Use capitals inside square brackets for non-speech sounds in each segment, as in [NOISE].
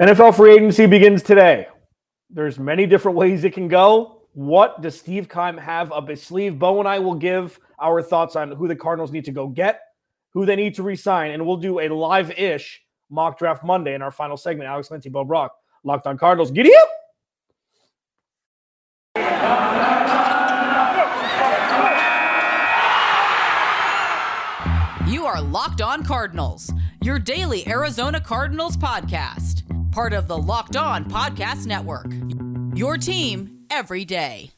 NFL free agency begins today. There's many different ways it can go. What does Steve Keim have up his sleeve? Bo and I will give our thoughts on who the Cardinals need to go get, who they need to resign, and we'll do a live-ish mock draft Monday in our final segment. Alex Lindsay, Bo Brock, Locked on Cardinals. Giddy up! You are Locked On Cardinals, your daily Arizona Cardinals podcast part of the Locked On Podcast Network. Your team every day.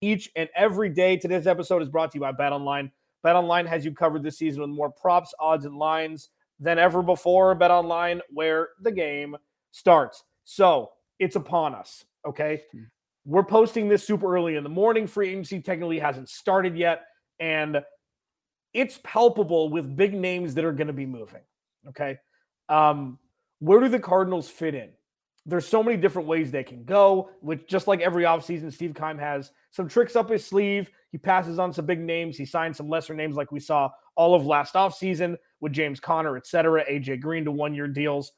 Each and every day. Today's episode is brought to you by Bet Online. Bet Online has you covered this season with more props, odds, and lines than ever before. Bet online where the game starts. So it's upon us. Okay. Hmm. We're posting this super early in the morning. Free agency technically hasn't started yet. And it's palpable with big names that are going to be moving. Okay. Um, where do the Cardinals fit in? There's so many different ways they can go, which just like every offseason, Steve Keim has some tricks up his sleeve. He passes on some big names. He signs some lesser names like we saw all of last offseason with James Conner, et cetera, AJ Green to one year deals.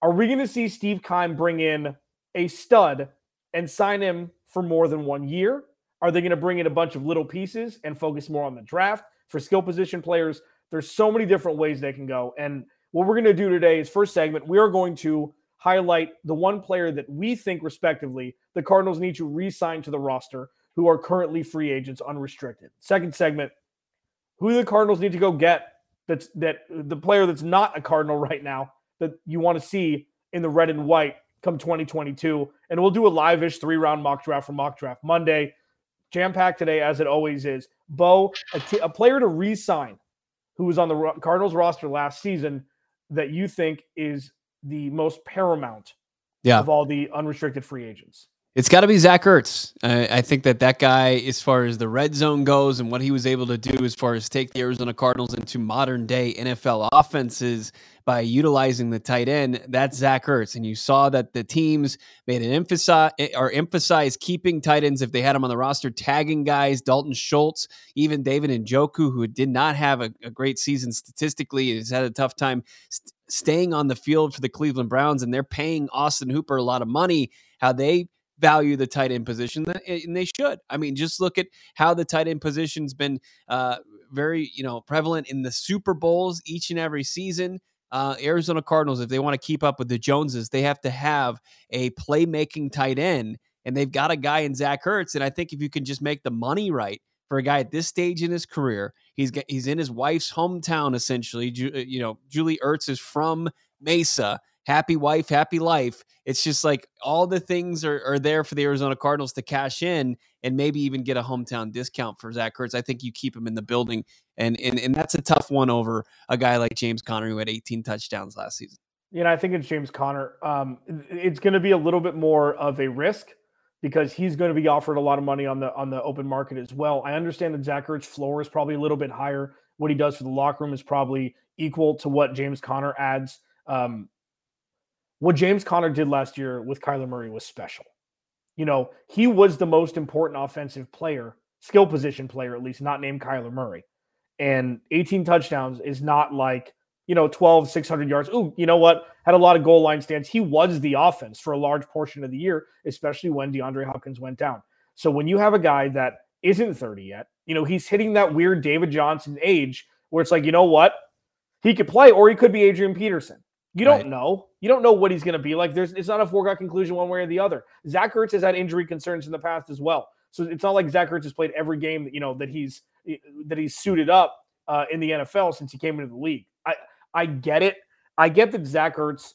Are we going to see Steve Keim bring in a stud and sign him for more than one year? Are they going to bring in a bunch of little pieces and focus more on the draft for skill position players? There's so many different ways they can go. And what we're going to do today is first segment, we are going to highlight the one player that we think respectively the Cardinals need to re-sign to the roster who are currently free agents unrestricted. Second segment, who the Cardinals need to go get that's that the player that's not a Cardinal [LAUGHS] right now that you want to see in the red and white come 2022. And we'll do a live-ish three-round mock draft for mock draft Monday. Jam packed today, as it always is. Bo, a, t- a player to re-sign who was on the Cardinals roster last season that you think is the most paramount yeah. of all the unrestricted free agents. It's got to be Zach Ertz. I, I, think that that guy, as far as the red zone goes and what he was able to do as far as take the Arizona Cardinals into modern day NFL offenses by utilizing the tight end, that's Zach Ertz. And you saw that the teams made an emphasis or emphasize keeping tight ends if they had them on the roster, tagging guys, Dalton Schultz, even David Njoku, who did not have a, a great season statistically, has had a tough time st- staying on the field for the Cleveland Browns, and they're paying Austin Hooper a lot of money. How they value the tight end position, and they should. I mean, just look at how the tight end position's been uh, very, you know, prevalent in the Super Bowls each and every season. Uh, Arizona Cardinals, if they want to keep up with the Joneses, they have to have a playmaking tight end, and they've got a guy in Zach Ertz. And I think if you can just make the money right for a guy at this stage in his career, he's he's in his wife's hometown essentially. Uh, you know, Julie Ertz is from Mesa happy wife, happy life. It's just like all the things are, are there for the Arizona Cardinals to cash in and maybe even get a hometown discount for Zach Ertz. I think you keep him in the building, and and and that's a tough one over a guy like James Conner who had 18 touchdowns last season. You know, I think it's James Conner. Um, it's going to be a little bit more of a risk because he's going to be offered a lot of money on the on the open market as well. I understand that Zach Ertz's floor is probably a little bit higher. What he does for the locker room is probably equal to what James Conner adds. Um, what James Conner did last year with Kyler Murray was special. You know, he was the most important offensive player, skill position player, at least not named Kyler Murray. And 18 touchdowns is not like, you know, 12, 600 yards. Ooh, you know what? Had a lot of goal line stands. He was the offense for a large portion of the year, especially when DeAndre Hopkins went down. So when you have a guy that isn't 30 yet, you know, he's hitting that weird David Johnson age where it's like, you know what? He could play or he could be Adrian Peterson. You don't right. know. You don't know what he's going to be like. There's it's not a foregone conclusion one way or the other. Zach Ertz has had injury concerns in the past as well, so it's not like Zach Ertz has played every game that you know that he's that he's suited up uh, in the NFL since he came into the league. I I get it. I get that Zach Ertz.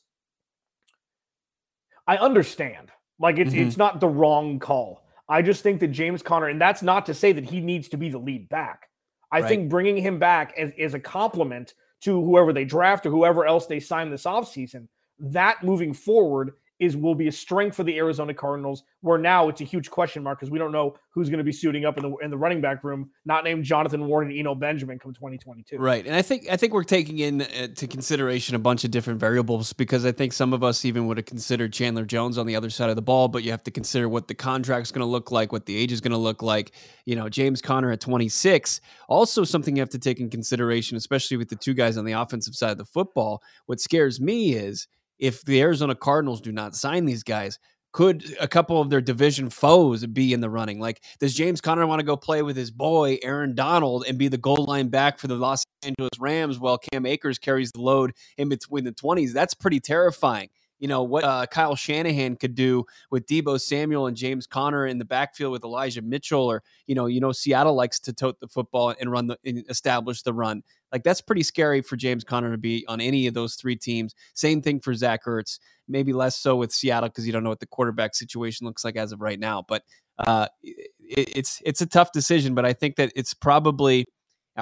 I understand. Like it's mm-hmm. it's not the wrong call. I just think that James Conner, and that's not to say that he needs to be the lead back. I right. think bringing him back as, as a complement to whoever they draft or whoever else they sign this offseason, that moving forward is will be a strength for the Arizona Cardinals. Where now it's a huge question mark because we don't know who's going to be suiting up in the in the running back room, not named Jonathan Ward and Eno Benjamin come 2022. Right, and I think I think we're taking into uh, consideration a bunch of different variables because I think some of us even would have considered Chandler Jones on the other side of the ball, but you have to consider what the contract's going to look like, what the age is going to look like. You know, James Conner at 26, also something you have to take in consideration, especially with the two guys on the offensive side of the football. What scares me is if the Arizona Cardinals do not sign these guys, could a couple of their division foes be in the running? Like, does James Conner want to go play with his boy Aaron Donald and be the goal line back for the Los Angeles Rams while Cam Akers carries the load in between the 20s? That's pretty terrifying you know what uh, Kyle Shanahan could do with Deebo Samuel and James Conner in the backfield with Elijah Mitchell, or you know, you know, Seattle likes to tote the football and run the and establish the run. Like that's pretty scary for James Conner to be on any of those three teams. Same thing for Zach Ertz. Maybe less so with Seattle because you don't know what the quarterback situation looks like as of right now. But uh, it, it's it's a tough decision. But I think that it's probably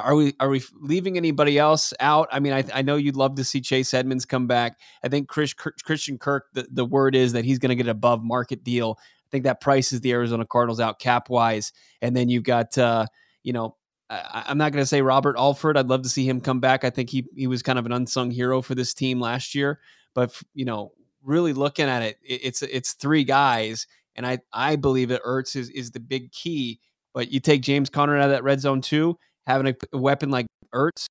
are we are we leaving anybody else out? I mean, I, I know you'd love to see Chase Edmonds come back. I think Chris, Christian Kirk. The, the word is that he's going to get above market deal. I think that prices the Arizona Cardinals out cap wise. And then you've got uh, you know I, am not going to say Robert Alford. I'd love to see him come back. I think he he was kind of an unsung hero for this team last year. But you know, really looking at it, it's it's three guys, and I I believe that Ertz is is the big key. But you take James Conner out of that red zone too having a weapon like Ertz,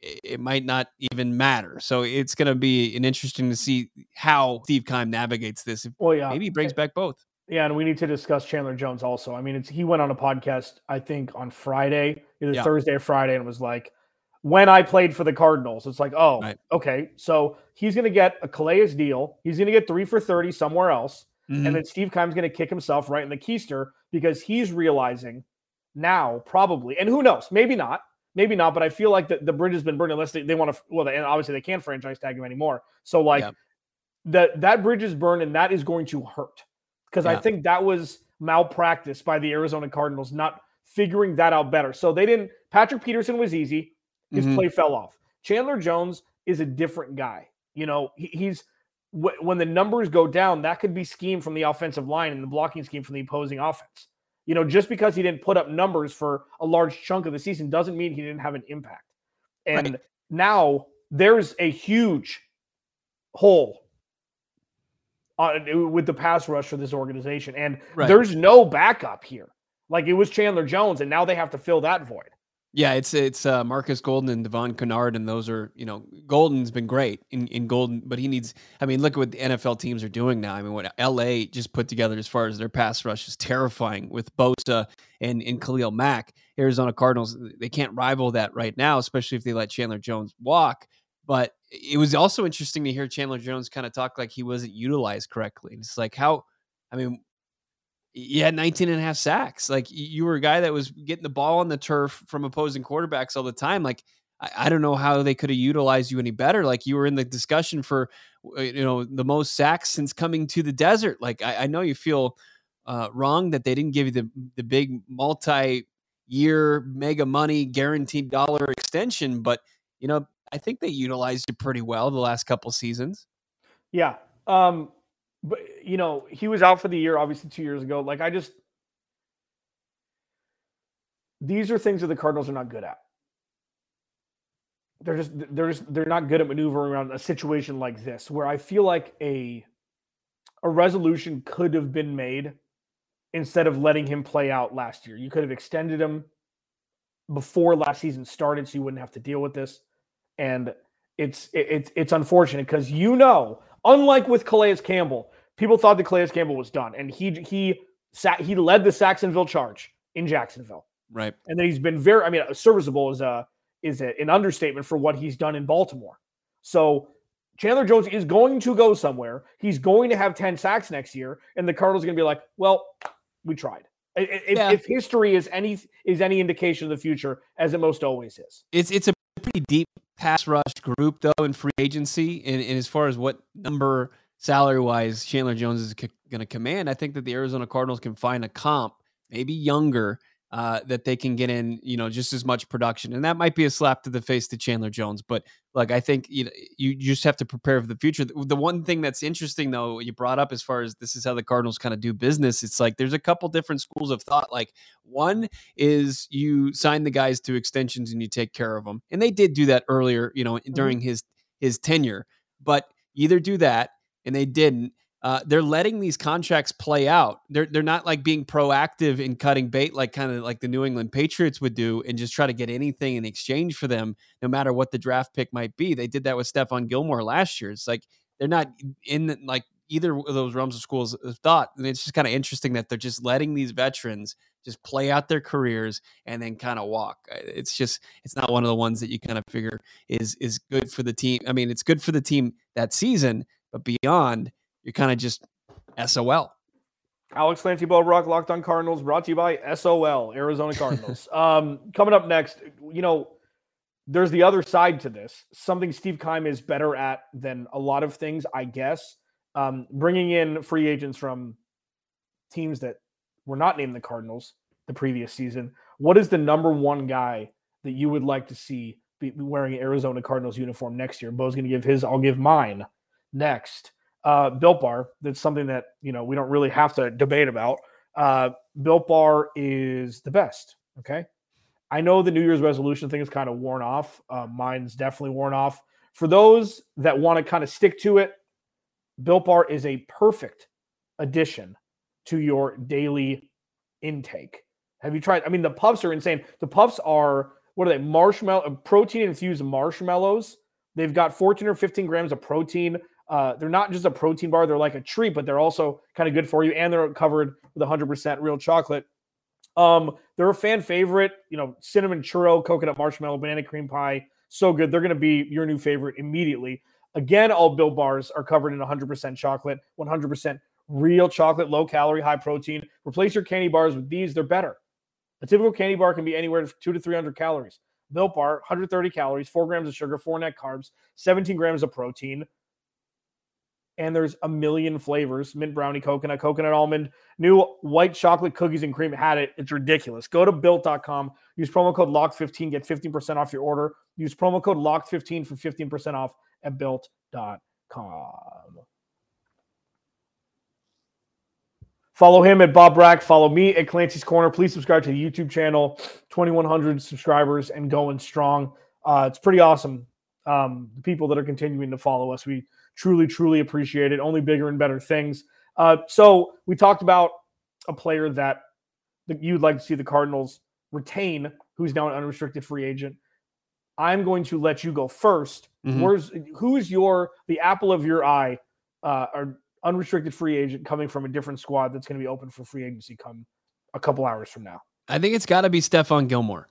it might not even matter. So it's going to be an interesting to see how Steve Keim navigates this. Well, yeah, maybe he brings back both. Yeah, and we need to discuss Chandler Jones also. I mean, it's he went on a podcast I think on Friday, either yeah. Thursday or Friday, and was like, "When I played for the Cardinals, it's like, oh, right. okay, so he's going to get a Calais deal. He's going to get three for thirty somewhere else, mm-hmm. and then Steve Keim's going to kick himself right in the keister because he's realizing now, probably. And who knows? Maybe not. Maybe not. But I feel like the, the bridge has been burned unless they, they want to. Well, they, and obviously they can't franchise tag him anymore. So like yeah. that that bridge is burned, and that is going to hurt because yeah. I think that was malpractice by the Arizona Cardinals not figuring that out better. So they didn't. Patrick Peterson was easy. His mm-hmm. play fell off. Chandler Jones is a different guy. You know, he, he's when the numbers go down, that could be scheme from the offensive line and the blocking scheme from the opposing offense. You know, just because he didn't put up numbers for a large chunk of the season doesn't mean he didn't have an impact. And right. now there's a huge hole uh, with the pass rush for this organization. And right. there's no backup here. Like it was Chandler Jones, and now they have to fill that void. Yeah, it's it's uh, Marcus Golden and Devon Kennard, and those are you know Golden's been great in, in Golden, but he needs. I mean, look at what the NFL teams are doing now. I mean, what LA just put together as far as their pass rush is terrifying with Bosa and and Khalil Mack. Arizona Cardinals they can't rival that right now, especially if they let Chandler Jones walk. But it was also interesting to hear Chandler Jones kind of talk like he wasn't utilized correctly. It's like how, I mean, you had 19 and a half sacks. Like you were a guy that was getting the ball on the turf from opposing quarterbacks all the time. Like I, I don't know how they could have utilized you any better. Like you were in the discussion for you know the most sacks since coming to the desert. Like I, I know you feel uh, wrong that they didn't give you the the big multi year mega money guaranteed dollar extension, but you know I think they utilized you pretty well the last couple seasons. Yeah. Um, but you know, he was out for the year, obviously two years ago. Like I just these are things that the Cardinals are not good at. They're just they're just they're not good at maneuvering around a situation like this where I feel like a a resolution could have been made instead of letting him play out last year. You could have extended him before last season started so you wouldn't have to deal with this. And it's it's it's unfortunate because you know Unlike with Calais Campbell, people thought that Calais Campbell was done, and he he sat he led the Sacksonville charge in Jacksonville. Right, and then he's been very. I mean, uh, serviceable is a is a, an understatement for what he's done in Baltimore. So Chandler Jones is going to go somewhere. He's going to have ten sacks next year, and the Cardinals are going to be like, "Well, we tried." If, yeah. if, history is any is any indication of the future, as it most always is, it's it's a pretty deep pass rush group though in free agency, and, and as far as what number salary wise Chandler Jones is c- going to command, I think that the Arizona Cardinals can find a comp, maybe younger, uh, that they can get in, you know, just as much production, and that might be a slap to the face to Chandler Jones. But like, I think you know, you just have to prepare for the future. The one thing that's interesting, though, you brought up as far as this is how the Cardinals kind of do business. It's like there's a couple different schools of thought. Like one is you sign the guys to extensions and you take care of them, and they did do that earlier, you know, mm-hmm. during his his tenure. But either do that, and they didn't uh, they're letting these contracts play out. They're they're not like being proactive in cutting bait like kind of like the New England Patriots would do and just try to get anything in exchange for them, no matter what the draft pick might be. They did that with Stephon Gilmore last year. It's like they're not in like either of those realms of schools of thought. And it's just kind of interesting that they're just letting these veterans just play out their careers and then kind of walk. It's just it's not one of the ones that you kind of figure is is good for the team. I mean, it's good for the team that season, but beyond you're kind of just SOL. Alex Clancy Rock, Locked on Cardinals, brought to you by SOL, Arizona Cardinals. [LAUGHS] um, coming up next, you know, there's the other side to this. Something Steve Keim is better at than a lot of things, I guess. Um, bringing in free agents from teams that were not named the Cardinals the previous season. What is the number one guy that you would like to see be wearing an Arizona Cardinals uniform next year? Bo's going to give his. I'll give mine next uh, Built Bar. That's something that you know we don't really have to debate about. Uh, Built Bar is the best. Okay, I know the New Year's resolution thing is kind of worn off. Uh, mine's definitely worn off. For those that want to kind of stick to it, Built Bar is a perfect addition to your daily intake. Have you tried? I mean, the puffs are insane. The puffs are what are they? Marshmallow, protein infused marshmallows. They've got 14 or 15 grams of protein, uh, they're not just a protein bar; they're like a treat, but they're also kind of good for you, and they're covered with 100% real chocolate. Um, they're a fan favorite. You know, cinnamon churro, coconut marshmallow, banana cream pie, so good. They're going to be your new favorite immediately. Again, all Built bars are covered in 100% chocolate, 100% real chocolate, low calorie, high protein. Replace your candy bars with these; they're better. A typical candy bar can be anywhere to two to 300 calories. Built bar, 130 calories, four grams of sugar, four net carbs, 17 grams of protein and there's a million flavors mint brownie coconut coconut almond new white chocolate cookies and cream had it. It's ridiculous. Go to built.com use promo code locked15 get 15% off your order. Use promo code locked15 for 15% off at built.com follow him at bo brock. Follow me at clancy's corner. Please subscribe to the youtube channel. 2100 subscribers and going strong. Uh, it's pretty awesome. Um, the people that are continuing to follow us we truly, truly appreciate it. Only bigger and better things. Uh, so we talked about a player that you'd like to see the Cardinals retain, who's now an unrestricted free agent. I'm going to let you go 1st mm-hmm. Where's who is your the apple of your eye, uh, or unrestricted free agent coming from a different squad that's going to be open for free agency come a couple hours from now? I think it's got to be Stephon Gilmore.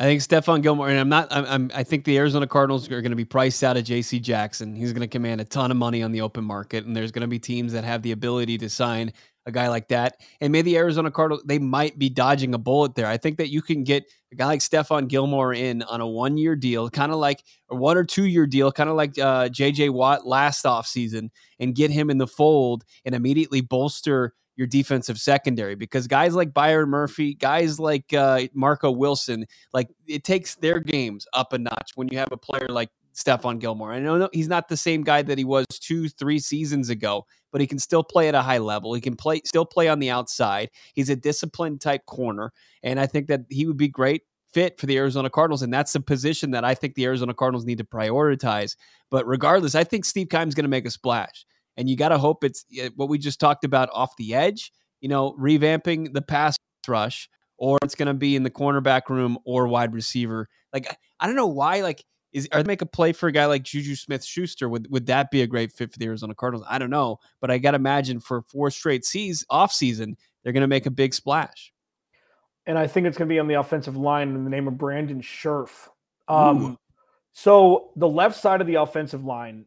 I think Stephon Gilmore, and I'm not. I'm, I'm, i think the Arizona Cardinals are going to be priced out of J.C. Jackson. He's going to command a ton of money on the open market, and there's going to be teams that have the ability to sign a guy like that. And maybe the Arizona Cardinals they might be dodging a bullet there. I think that you can get a guy like Stephon Gilmore in on a one year deal, kind of like a one or two year deal, kind of like uh, J.J. Watt last offseason, and get him in the fold and immediately bolster your defensive secondary because guys like Byron Murphy, guys like uh, Marco Wilson, like it takes their games up a notch when you have a player like Stephon Gilmore. I know he's not the same guy that he was two, three seasons ago, but he can still play at a high level. He can play, still play on the outside. He's a disciplined type corner, and I think that he would be great fit for the Arizona Cardinals, and that's a position that I think the Arizona Cardinals need to prioritize. But regardless, I think Steve Keim's going to make a splash and you got to hope it's what we just talked about off the edge, you know, revamping the pass rush, or it's going to be in the cornerback room or wide receiver. Like, I don't know why, like, is are they make a play for a guy like Juju Smith Schuster? Would would that be a great fit for the Arizona Cardinals? I don't know, but I got to imagine for four straight seas off season, they're going to make a big splash. And I think it's going to be on the offensive line in the name of Brandon Scherff. Um, so the left side of the offensive line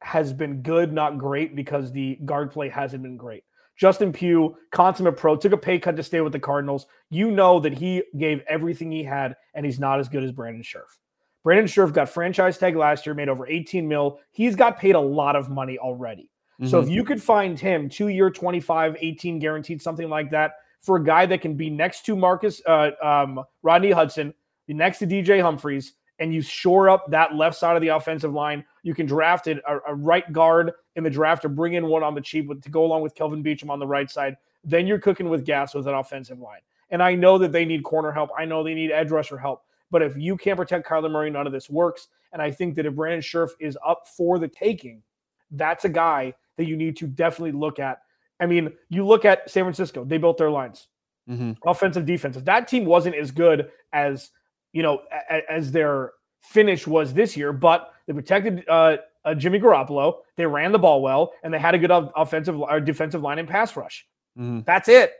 has been good, not great, because the guard play hasn't been great. Justin Pugh, consummate pro, took a pay cut to stay with the Cardinals. You know that he gave everything he had, and he's not as good as Brandon Scherff. Brandon Scherff got franchise tag last year, made over 18 mil. He's got paid a lot of money already. Mm-hmm. So if mm-hmm. you could find him two year, 25, 18 guaranteed, something like that for a guy that can be next to Marcus uh, um, Rodney Hudson, be next to DJ Humphries, and you shore up that left side of the offensive line. You can draft it, a, a right guard in the draft or bring in one on the cheap with, to go along with Kelvin Beachum on the right side. Then you're cooking with gas with an offensive line. And I know that they need corner help. I know they need edge rusher help. But if you can't protect Kyler Murray, none of this works. And I think that if Brandon Scherff is up for the taking, that's a guy that you need to definitely look at. I mean, you look at San Francisco, they built their lines, mm-hmm. offensive, defensive. That team wasn't as good as, you know, as their finish was this year, but they protected uh, uh, Jimmy Garoppolo. They ran the ball well, and they had a good offensive or defensive line and pass rush. Mm-hmm. That's it.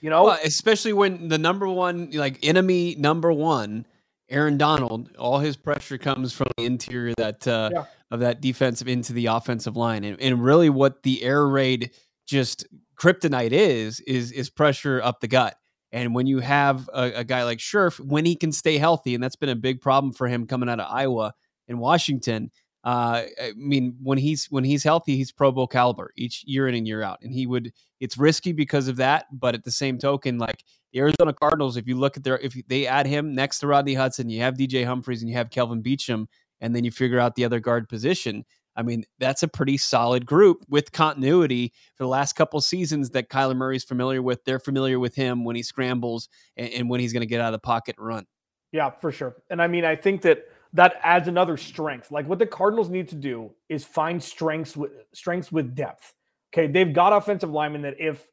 You know, well, especially when the number one, like enemy number one, Aaron Donald, all his pressure comes from the interior that uh, yeah. of that defensive into the offensive line, and, and really what the air raid just kryptonite is is is pressure up the gut. And when you have a, a, guy like Scherff, when he can stay healthy, and that's been a big problem for him coming out of Iowa and Washington. Uh, I mean, when he's when he's healthy, he's Pro Bowl caliber each year in and year out, and he would. It's risky because of that, but at the same token, like the Arizona Cardinals, if you look at their, if they add him next to Rodney Hudson, you have DJ Humphries and you have Kelvin Beachum, and then you figure out the other guard position. I mean, that's a pretty solid group with continuity for the last couple seasons that Kyler Murray's familiar with. They're familiar with him when he scrambles and, and when he's going to get out of the pocket and run. Yeah, for sure. And I mean, I think that that adds another strength. Like what the Cardinals need to do is find strengths with strengths with depth. Okay, they've got offensive linemen that if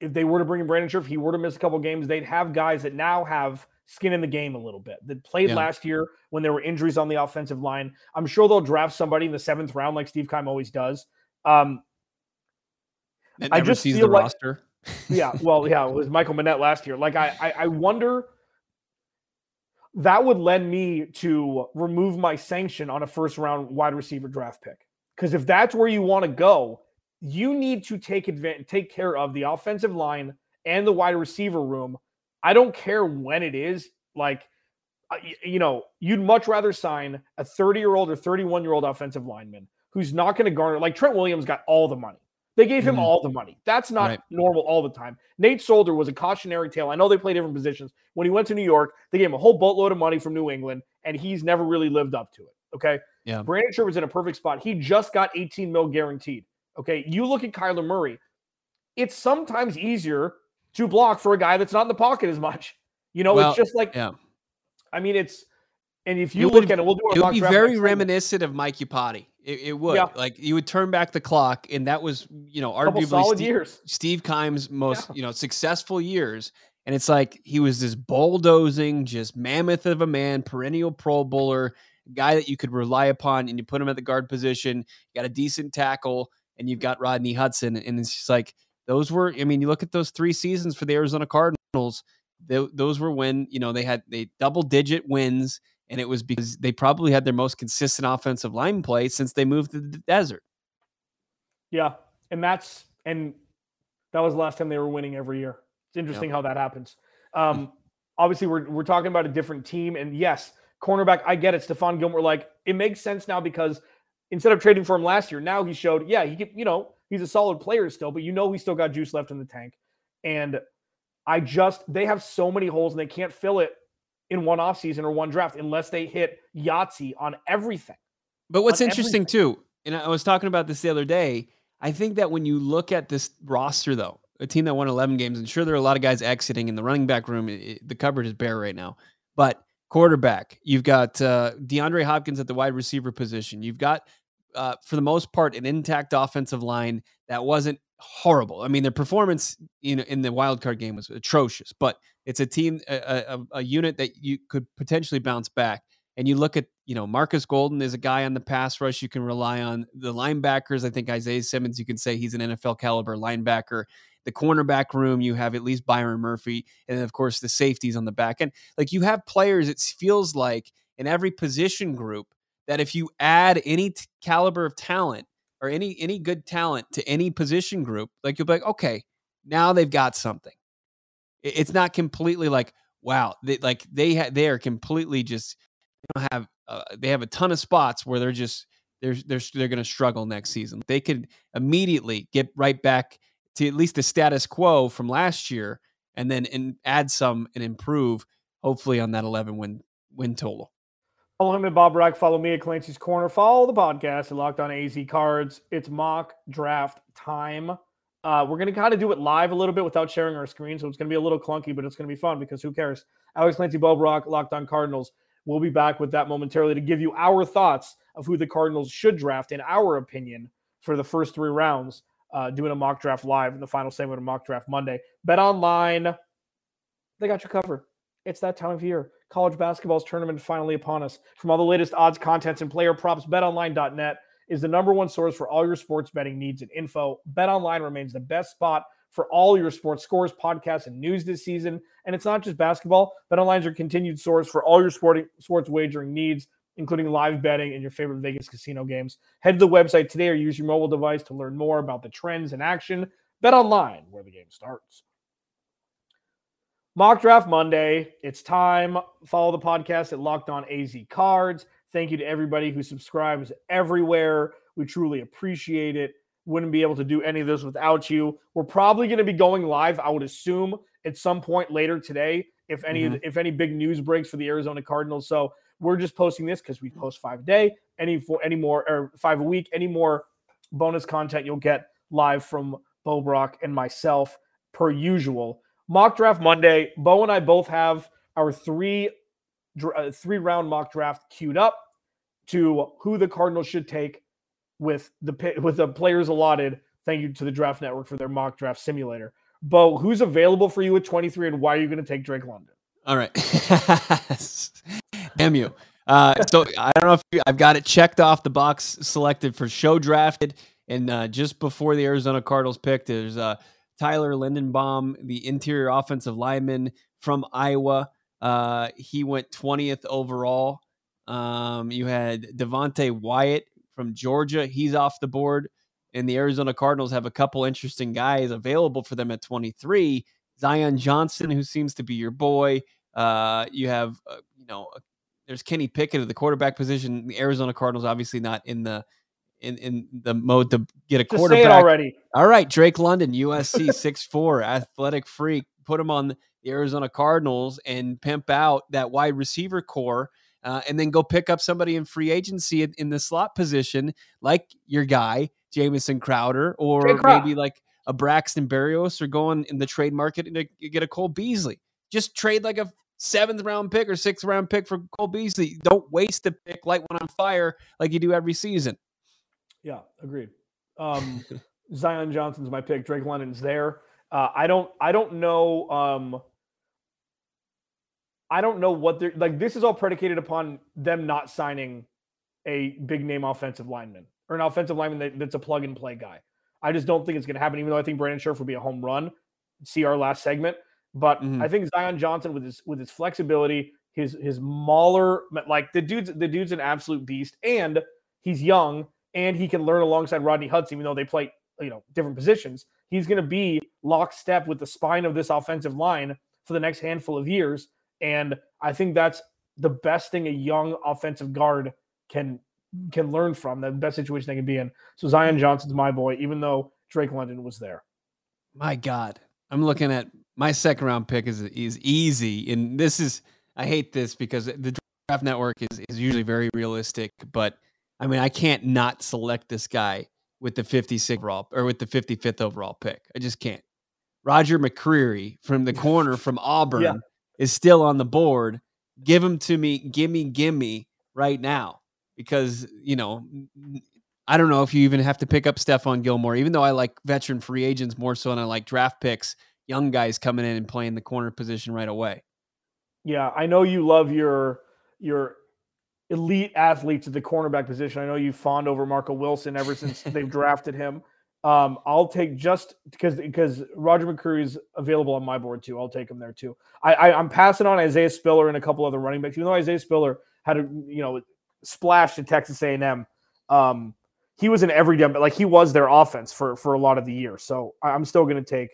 if they were to bring in Brandon Scherff, he were to miss a couple games, they'd have guys that now have skin in the game a little bit that played yeah. last year when there were injuries on the offensive line. I'm sure they'll draft somebody in the seventh round like Steve Keim always does. Um, I just feel like, roster. [LAUGHS] yeah, well, yeah, it was Michael Menet last year. Like I, I, I wonder that would lend me to remove my sanction on a first round wide receiver draft pick. Because if that's where you want to go, you need to take advantage, take care of the offensive line and the wide receiver room. I don't care when it is. Like, uh, you know, you'd much rather sign a 30 year old or 31 year old offensive lineman who's not going to garner, like Trent Williams got all the money. They gave him mm-hmm. all the money. That's not right. normal all the time. Nate Solder was a cautionary tale. I know they play different positions. When he went to New York, they gave him a whole boatload of money from New England, and he's never really lived up to it. Okay. Yeah. Brandon Scherff was in a perfect spot. He just got 18 mil guaranteed. Okay. You look at Kyler Murray, it's sometimes easier to block for a guy that's not in the pocket as much. You know, well, it's just like, yeah. I mean, it's, and if you it look would, at it, we'll do it. would be very reminiscent of Mike Iupati. It, it would yeah. like you would turn back the clock, and that was you know arguably Steve, years. Steve Keim's most yeah. you know successful years. And it's like he was this bulldozing, just mammoth of a man, perennial Pro Bowler, guy that you could rely upon, and you put him at the guard position. You got a decent tackle, and you've got Rodney Hudson, and it's just like those were. I mean, you look at those three seasons for the Arizona Cardinals. They, those were when you know they had they double digit wins and it was because they probably had their most consistent offensive line play since they moved to the desert. Yeah, and that's and that was the last time they were winning every year. It's interesting yep. how that happens. Um, [LAUGHS] obviously, we're we're talking about a different team, and yes, cornerback. I get it, Stephon Gilmore. Like it makes sense now because instead of trading for him last year, now he showed, yeah, he could, you know, he's a solid player still, but you know, he still got juice left in the tank. And I just they have so many holes and they can't fill it in one offseason or one draft unless they hit Yahtzee on everything. But what's interesting everything. too, and I was talking about this the other day, I think that when you look at this roster though, a team that won 11 games, and sure there are a lot of guys exiting in the running back room, it, the cupboard is bare right now. But quarterback, you've got uh, DeAndre Hopkins at the wide receiver position. You've got, uh, for the most part, an intact offensive line that wasn't horrible. I mean, their performance you know, in the wild card game was atrocious, but it's a team, a, a, a, unit that you could potentially bounce back. And you look at, you know, Marcus Golden is a guy on the pass rush you can rely on. The linebackers, I think Isaiah Simmons, you can say he's an NFL caliber linebacker. The cornerback room, you have at least Byron Murphy, and then of course the safeties on the back end. Like you have players, it feels like in every position group that if you add any t- caliber of talent, or any any good talent to any position group, like you'll be like, okay, now they've got something. It's not completely like, wow, they, like they ha- they are completely just they don't have uh, they have a ton of spots where they're just they're they're they're going to struggle next season. They could immediately get right back to at least the status quo from last year, and then in, add some and improve, hopefully on that 11 win win total. Follow him at Bo Brock. Follow me at Clancy's Corner. Follow the podcast at Locked On AZ Cards. It's mock draft time. Uh, we're going to kind of do it live a little bit without sharing our screen, so it's going to be a little clunky, but it's going to be fun because who cares? Alex Clancy, Bo Brock, Locked On Cardinals. We'll be back with that momentarily to give you our thoughts of who the Cardinals should draft, in our opinion, for the first three rounds. Uh, doing a mock draft live in the final segment of Mock Draft Monday. Bet online, they got you covered. It's that time of year. College basketball's tournament finally upon us. From all the latest odds, contents, and player props, betonline.net is the number one source for all your sports betting needs and info. BetOnline remains the best spot for all your sports scores, podcasts, and news this season. And it's not just basketball. BetOnline is your continued source for all your sporting, sports wagering needs including live betting and your favorite Vegas casino games. Head to the website today or use your mobile device to learn more about the trends in action. Bet online where the game starts. Mock Draft Monday. It's time. Follow the podcast at Locked On AZ Cards. Thank you to everybody who subscribes everywhere. We truly appreciate it. Wouldn't be able to do any of this without you. We're probably going to be going live, I would assume, at some point later today, if any mm-hmm. if any big news breaks for the Arizona Cardinals. So we're just posting this because we post five a day. Any for any more or five a week. Any more bonus content you'll get live from Bo Brock and myself per usual. Mock draft Monday. Bo and I both have our three uh, three round mock draft queued up to who the Cardinals should take with the with the players allotted. Thank you to the Draft Network for their mock draft simulator. Bo, who's available for you at 23 and why are you going to take Drake London? All right. [LAUGHS] Damn you. Uh, so I don't know if you, I've got it checked off the box selected for show drafted. And uh, just before the Arizona Cardinals pick, there's uh, Tyler Linderbaum, the interior offensive lineman from Iowa. Uh, he went 20th overall. Um, you had Devonte Wyatt from Georgia. He's off the board. And the Arizona Cardinals have a couple interesting guys available for them at 23. Zion Johnson, who seems to be your boy. Uh, you have, uh, you know, there's Kenny Pickett at the quarterback position. The Arizona Cardinals obviously not in the in, in the mode to get a Just quarterback already. All right, Drake London, USC [LAUGHS] six four, athletic freak. Put him on the Arizona Cardinals and pimp out that wide receiver corps. Uh, and then go pick up somebody in free agency in, in the slot position, like your guy Jamison Crowder, or maybe like a Braxton Berrios, or going in the trade market to get a Cole Beasley. Just trade like a seventh round pick or sixth round pick for Cole Beasley. Don't waste the pick, light one on fire like you do every season. Yeah, agreed. Um, [LAUGHS] Zion Johnson's my pick. Drake London's there. Uh, I don't. I don't know. Um, I don't know what they're like. This is all predicated upon them not signing a big name offensive lineman or an offensive lineman that, that's a plug and play guy. I just don't think it's going to happen. Even though I think Brandon Scherff would be a home run. See our last segment. But mm-hmm. I think Zion Johnson with his with his flexibility, his his mauler, like the dude's the dude's an absolute beast, and he's young and he can learn alongside Rodney Hudson, even though they play you know different positions. He's going to be lockstep with the spine of this offensive line for the next handful of years, and I think that's the best thing a young offensive guard can can learn from. The best situation they can be in. So Zion Johnson's my boy, even though Drake London was there. My God, I'm looking at my second round pick is is easy, and this is I hate this because the draft network is is usually very realistic, but I mean I can't not select this guy with the 56th overall or with the 55th overall pick. I just can't. Roger McCreary from the corner from [LAUGHS] Auburn yeah. is still on the board. Give him to me, gimme, gimme right now. Because, you know, I don't know if you even have to pick up Stephon Gilmore, even though I like veteran free agents more so than I like draft picks young guys coming in and playing the corner position right away. Yeah, I know you love your your elite athletes at the cornerback position. I know you fawned over Marco Wilson ever since [LAUGHS] they've drafted him. Um, I'll take just because because Roger McCreary is available on my board too. I'll take him there too. I, I am passing on Isaiah Spiller and a couple other running backs. Even though Isaiah Spiller had a you know splash at Texas A&M, um, he was in every but like he was their offense for for a lot of the year. So I'm still going to take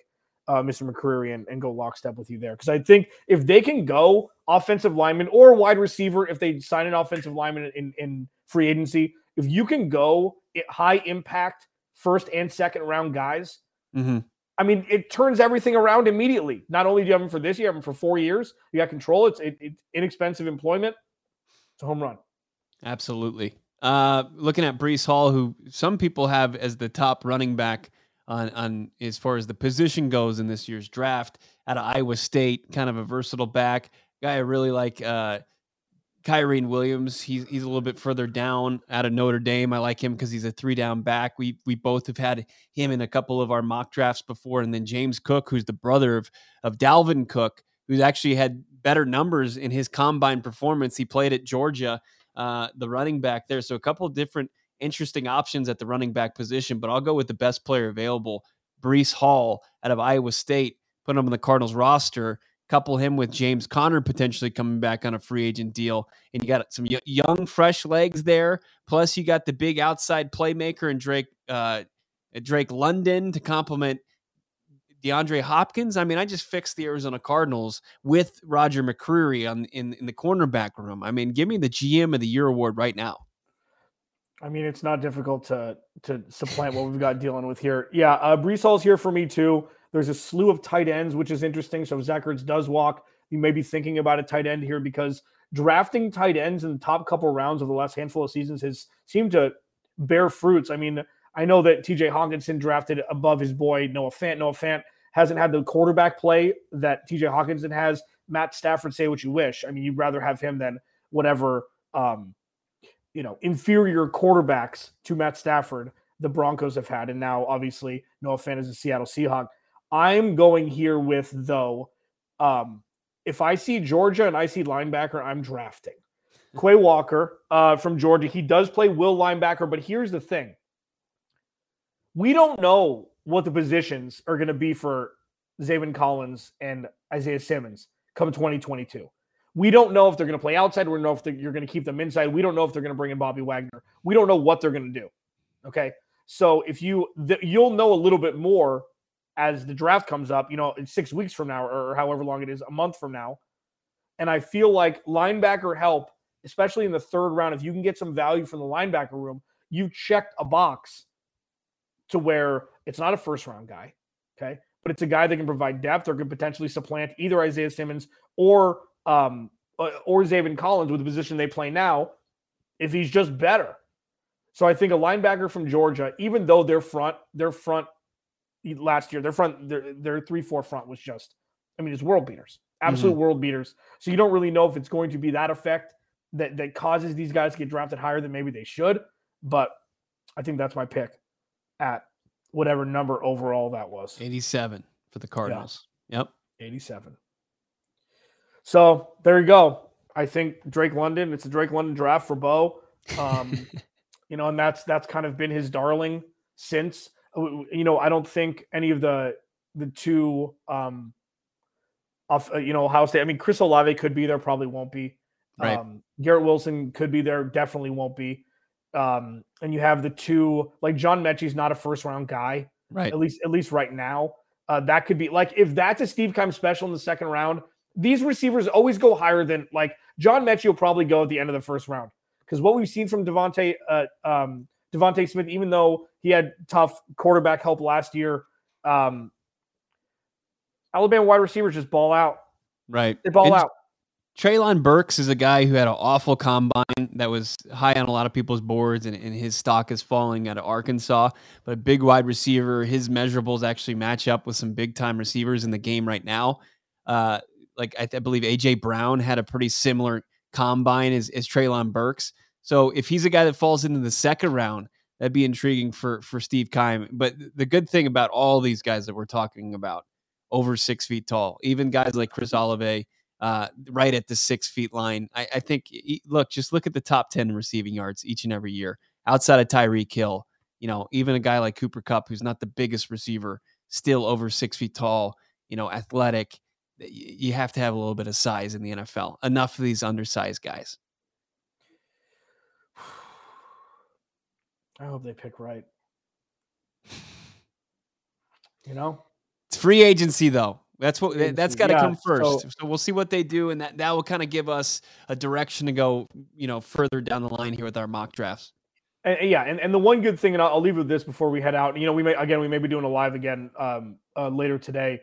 uh, Mr. McCreary and, and go lockstep with you there. Because I think if they can go offensive lineman or wide receiver, if they sign an offensive lineman in, in free agency, if you can go high impact first and second round guys, mm-hmm. I mean, it turns everything around immediately. Not only do you have them for this year, you have them for four years. You got control. It's it, it's inexpensive employment. It's a home run. Absolutely. Uh, looking at Breece Hall, who some people have as the top running back on on as far as the position goes in this year's draft out of Iowa State, kind of a versatile back. Guy I really like. Uh, Kyren Williams, he's he's a little bit further down out of Notre Dame. I like him because he's a three down back. We we both have had him in a couple of our mock drafts before, and then James Cook, who's the brother of of Dalvin Cook, who's actually had better numbers in his combine performance. He played at Georgia, uh, the running back there. So a couple different interesting options at the running back position, but I'll go with the best player available, Breece Hall out of Iowa State. Put him on the Cardinals roster couple him with James Conner potentially coming back on a free agent deal, and you got some young, fresh legs there. Plus, you got the big outside playmaker and Drake uh, Drake London to complement DeAndre Hopkins. I mean, I just fixed the Arizona Cardinals with Roger McCreary on in in the cornerback room. I mean, give me the GM of the Year award right now. I mean, it's not difficult to to supplant what we've got dealing with here. Yeah, uh, Breece Hall's here for me too. There's a slew of tight ends, which is interesting. So if Zach Ertz does walk, you may be thinking about a tight end here because drafting tight ends in the top couple rounds of the last handful of seasons has seemed to bear fruits. I mean, I know that TJ Hockenson drafted above his boy Noah Fant. Noah Fant hasn't had the quarterback play that TJ Hockenson has. Matt Stafford, say what you wish. I mean, you'd rather have him than whatever, um, you know, inferior quarterbacks to Matt Stafford the Broncos have had. And now, obviously, Noah Fant is a Seattle Seahawk. I'm going here with though. Um, if I see Georgia and I see linebacker, I'm drafting. [LAUGHS] Quay Walker uh, from Georgia. He does play will linebacker, but here's the thing: we don't know what the positions are going to be for Zaven Collins and Isaiah Simmons come 2022. We don't know if they're going to play outside. We don't know if you're going to keep them inside. We don't know if they're going to bring in Bobby Wagner. We don't know what they're going to do. Okay, so if you you'll know a little bit more as the draft comes up, you know, in six weeks from now or however long it is, a month from now. And I feel like linebacker help, especially in the third round, if you can get some value from the linebacker room, you checked a box to where it's not a first round guy. Okay. But it's a guy that can provide depth or can potentially supplant either Isaiah Simmons or um or Zaven Collins with the position they play now if he's just better. So I think a linebacker from Georgia, even though their front, their front last year. Their front, their their three four front was just, I mean, it's world beaters, absolute mm-hmm. world beaters. So you don't really know if it's going to be that effect that that causes these guys to get drafted higher than maybe they should. But I think that's my pick at whatever number overall that was. 87 for the Cardinals. Yeah. Yep. 87. So there you go. I think Drake London, it's a Drake London draft for Bo. Um, [LAUGHS] you know, and that's that's kind of been his darling since you know, I don't think any of the the two um off uh, you know Ohio State. I mean, Chris Olave could be there, probably won't be. Right. Um, Garrett Wilson could be there, definitely won't be. Um, and you have the two like John Metchie's not a first round guy, right? At least at least right now. Uh, that could be like if that's a Steve Keim special in the second round. These receivers always go higher than like John Metchie will probably go at the end of the first round because what we've seen from DeVonta uh, um, DeVonta Smith, even though he had tough quarterback help last year, um, Alabama wide receivers just ball out. Right. They ball and out. Treylon Burks is a guy who had an awful combine that was high on a lot of people's boards, and, and, his stock is falling out of Arkansas. But a big wide receiver, his measurables actually match up with some big time receivers in the game right now. Uh, like I, th- I, believe AJ Brown had a pretty similar combine as, as Treylon Burks. So if he's a guy that falls into the second round, that'd be intriguing for for Steve Keim. But the good thing about all these guys that we're talking about, over six feet tall, even guys like Chris Olave, uh, right at the six feet line. I, I think look, just look at the top ten receiving yards each and every year. Outside of Tyreek Hill, you know, even a guy like Cooper Kupp, who's not the biggest receiver, still over six feet tall, you know, athletic. You have to have a little bit of size in the NFL. Enough of these undersized guys. [SIGHS] I hope they pick right. You know, it's free agency though. That's what that's got to yeah, come first. So, so, we'll see what they do, and that that will kind of give us a direction to go, you know, further down the line here with our mock drafts. And, yeah, and, and the one good thing, and I'll, I'll, leave with this before we head out. You know, we may again we may be doing a live again um, uh, later today.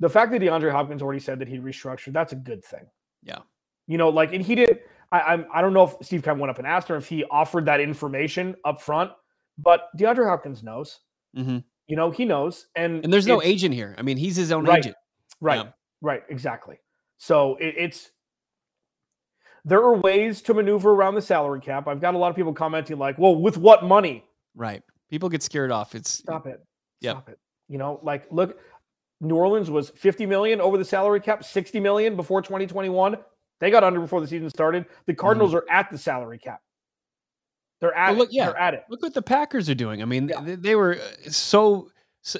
The fact that DeAndre Hopkins already said that he restructured, that's a good thing. Yeah. You know, like, and he did. I, I'm I don't know if Steve Keim went up and asked her if he offered that information up front, but DeAndre Hopkins knows. Mm-hmm. You know, he knows, and and there's no agent here. I mean, he's his own right, agent. Right. Yeah. Right. Exactly. So it, it's there are ways to maneuver around the salary cap. I've got a lot of people commenting like, "Well, with what money?" Right. People get scared off. It's stop it. Yep. Stop it. You know, like look, New Orleans was 50 million over the salary cap, 60 million before 2021. They got under before the season started. The Cardinals mm-hmm. are at the salary cap. They're at well, look, yeah. They're at it. Look what the Packers are doing. I mean, yeah. they, they, were uh, so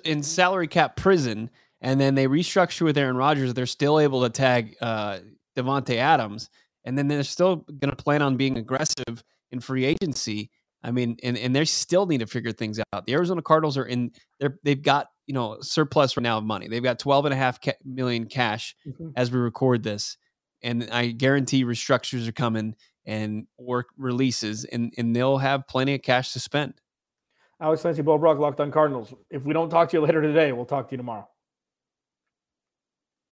in salary cap prison, and then they restructure with Aaron Rodgers. They're still able to tag uh, Davante Adams and then they're still going to plan on being aggressive in free agency. I mean, and, and they still need to figure things out. The Arizona Cardinals are in they're they've got, you know, surplus right now of money. They've got 12 and a half ca- million cash mm-hmm. as we record this. And I guarantee restructures are coming and work releases and, and they'll have plenty of cash to spend. Alex Clancy, Bo Brock, Locked on Cardinals. If we don't talk to you later today, we'll talk to you tomorrow.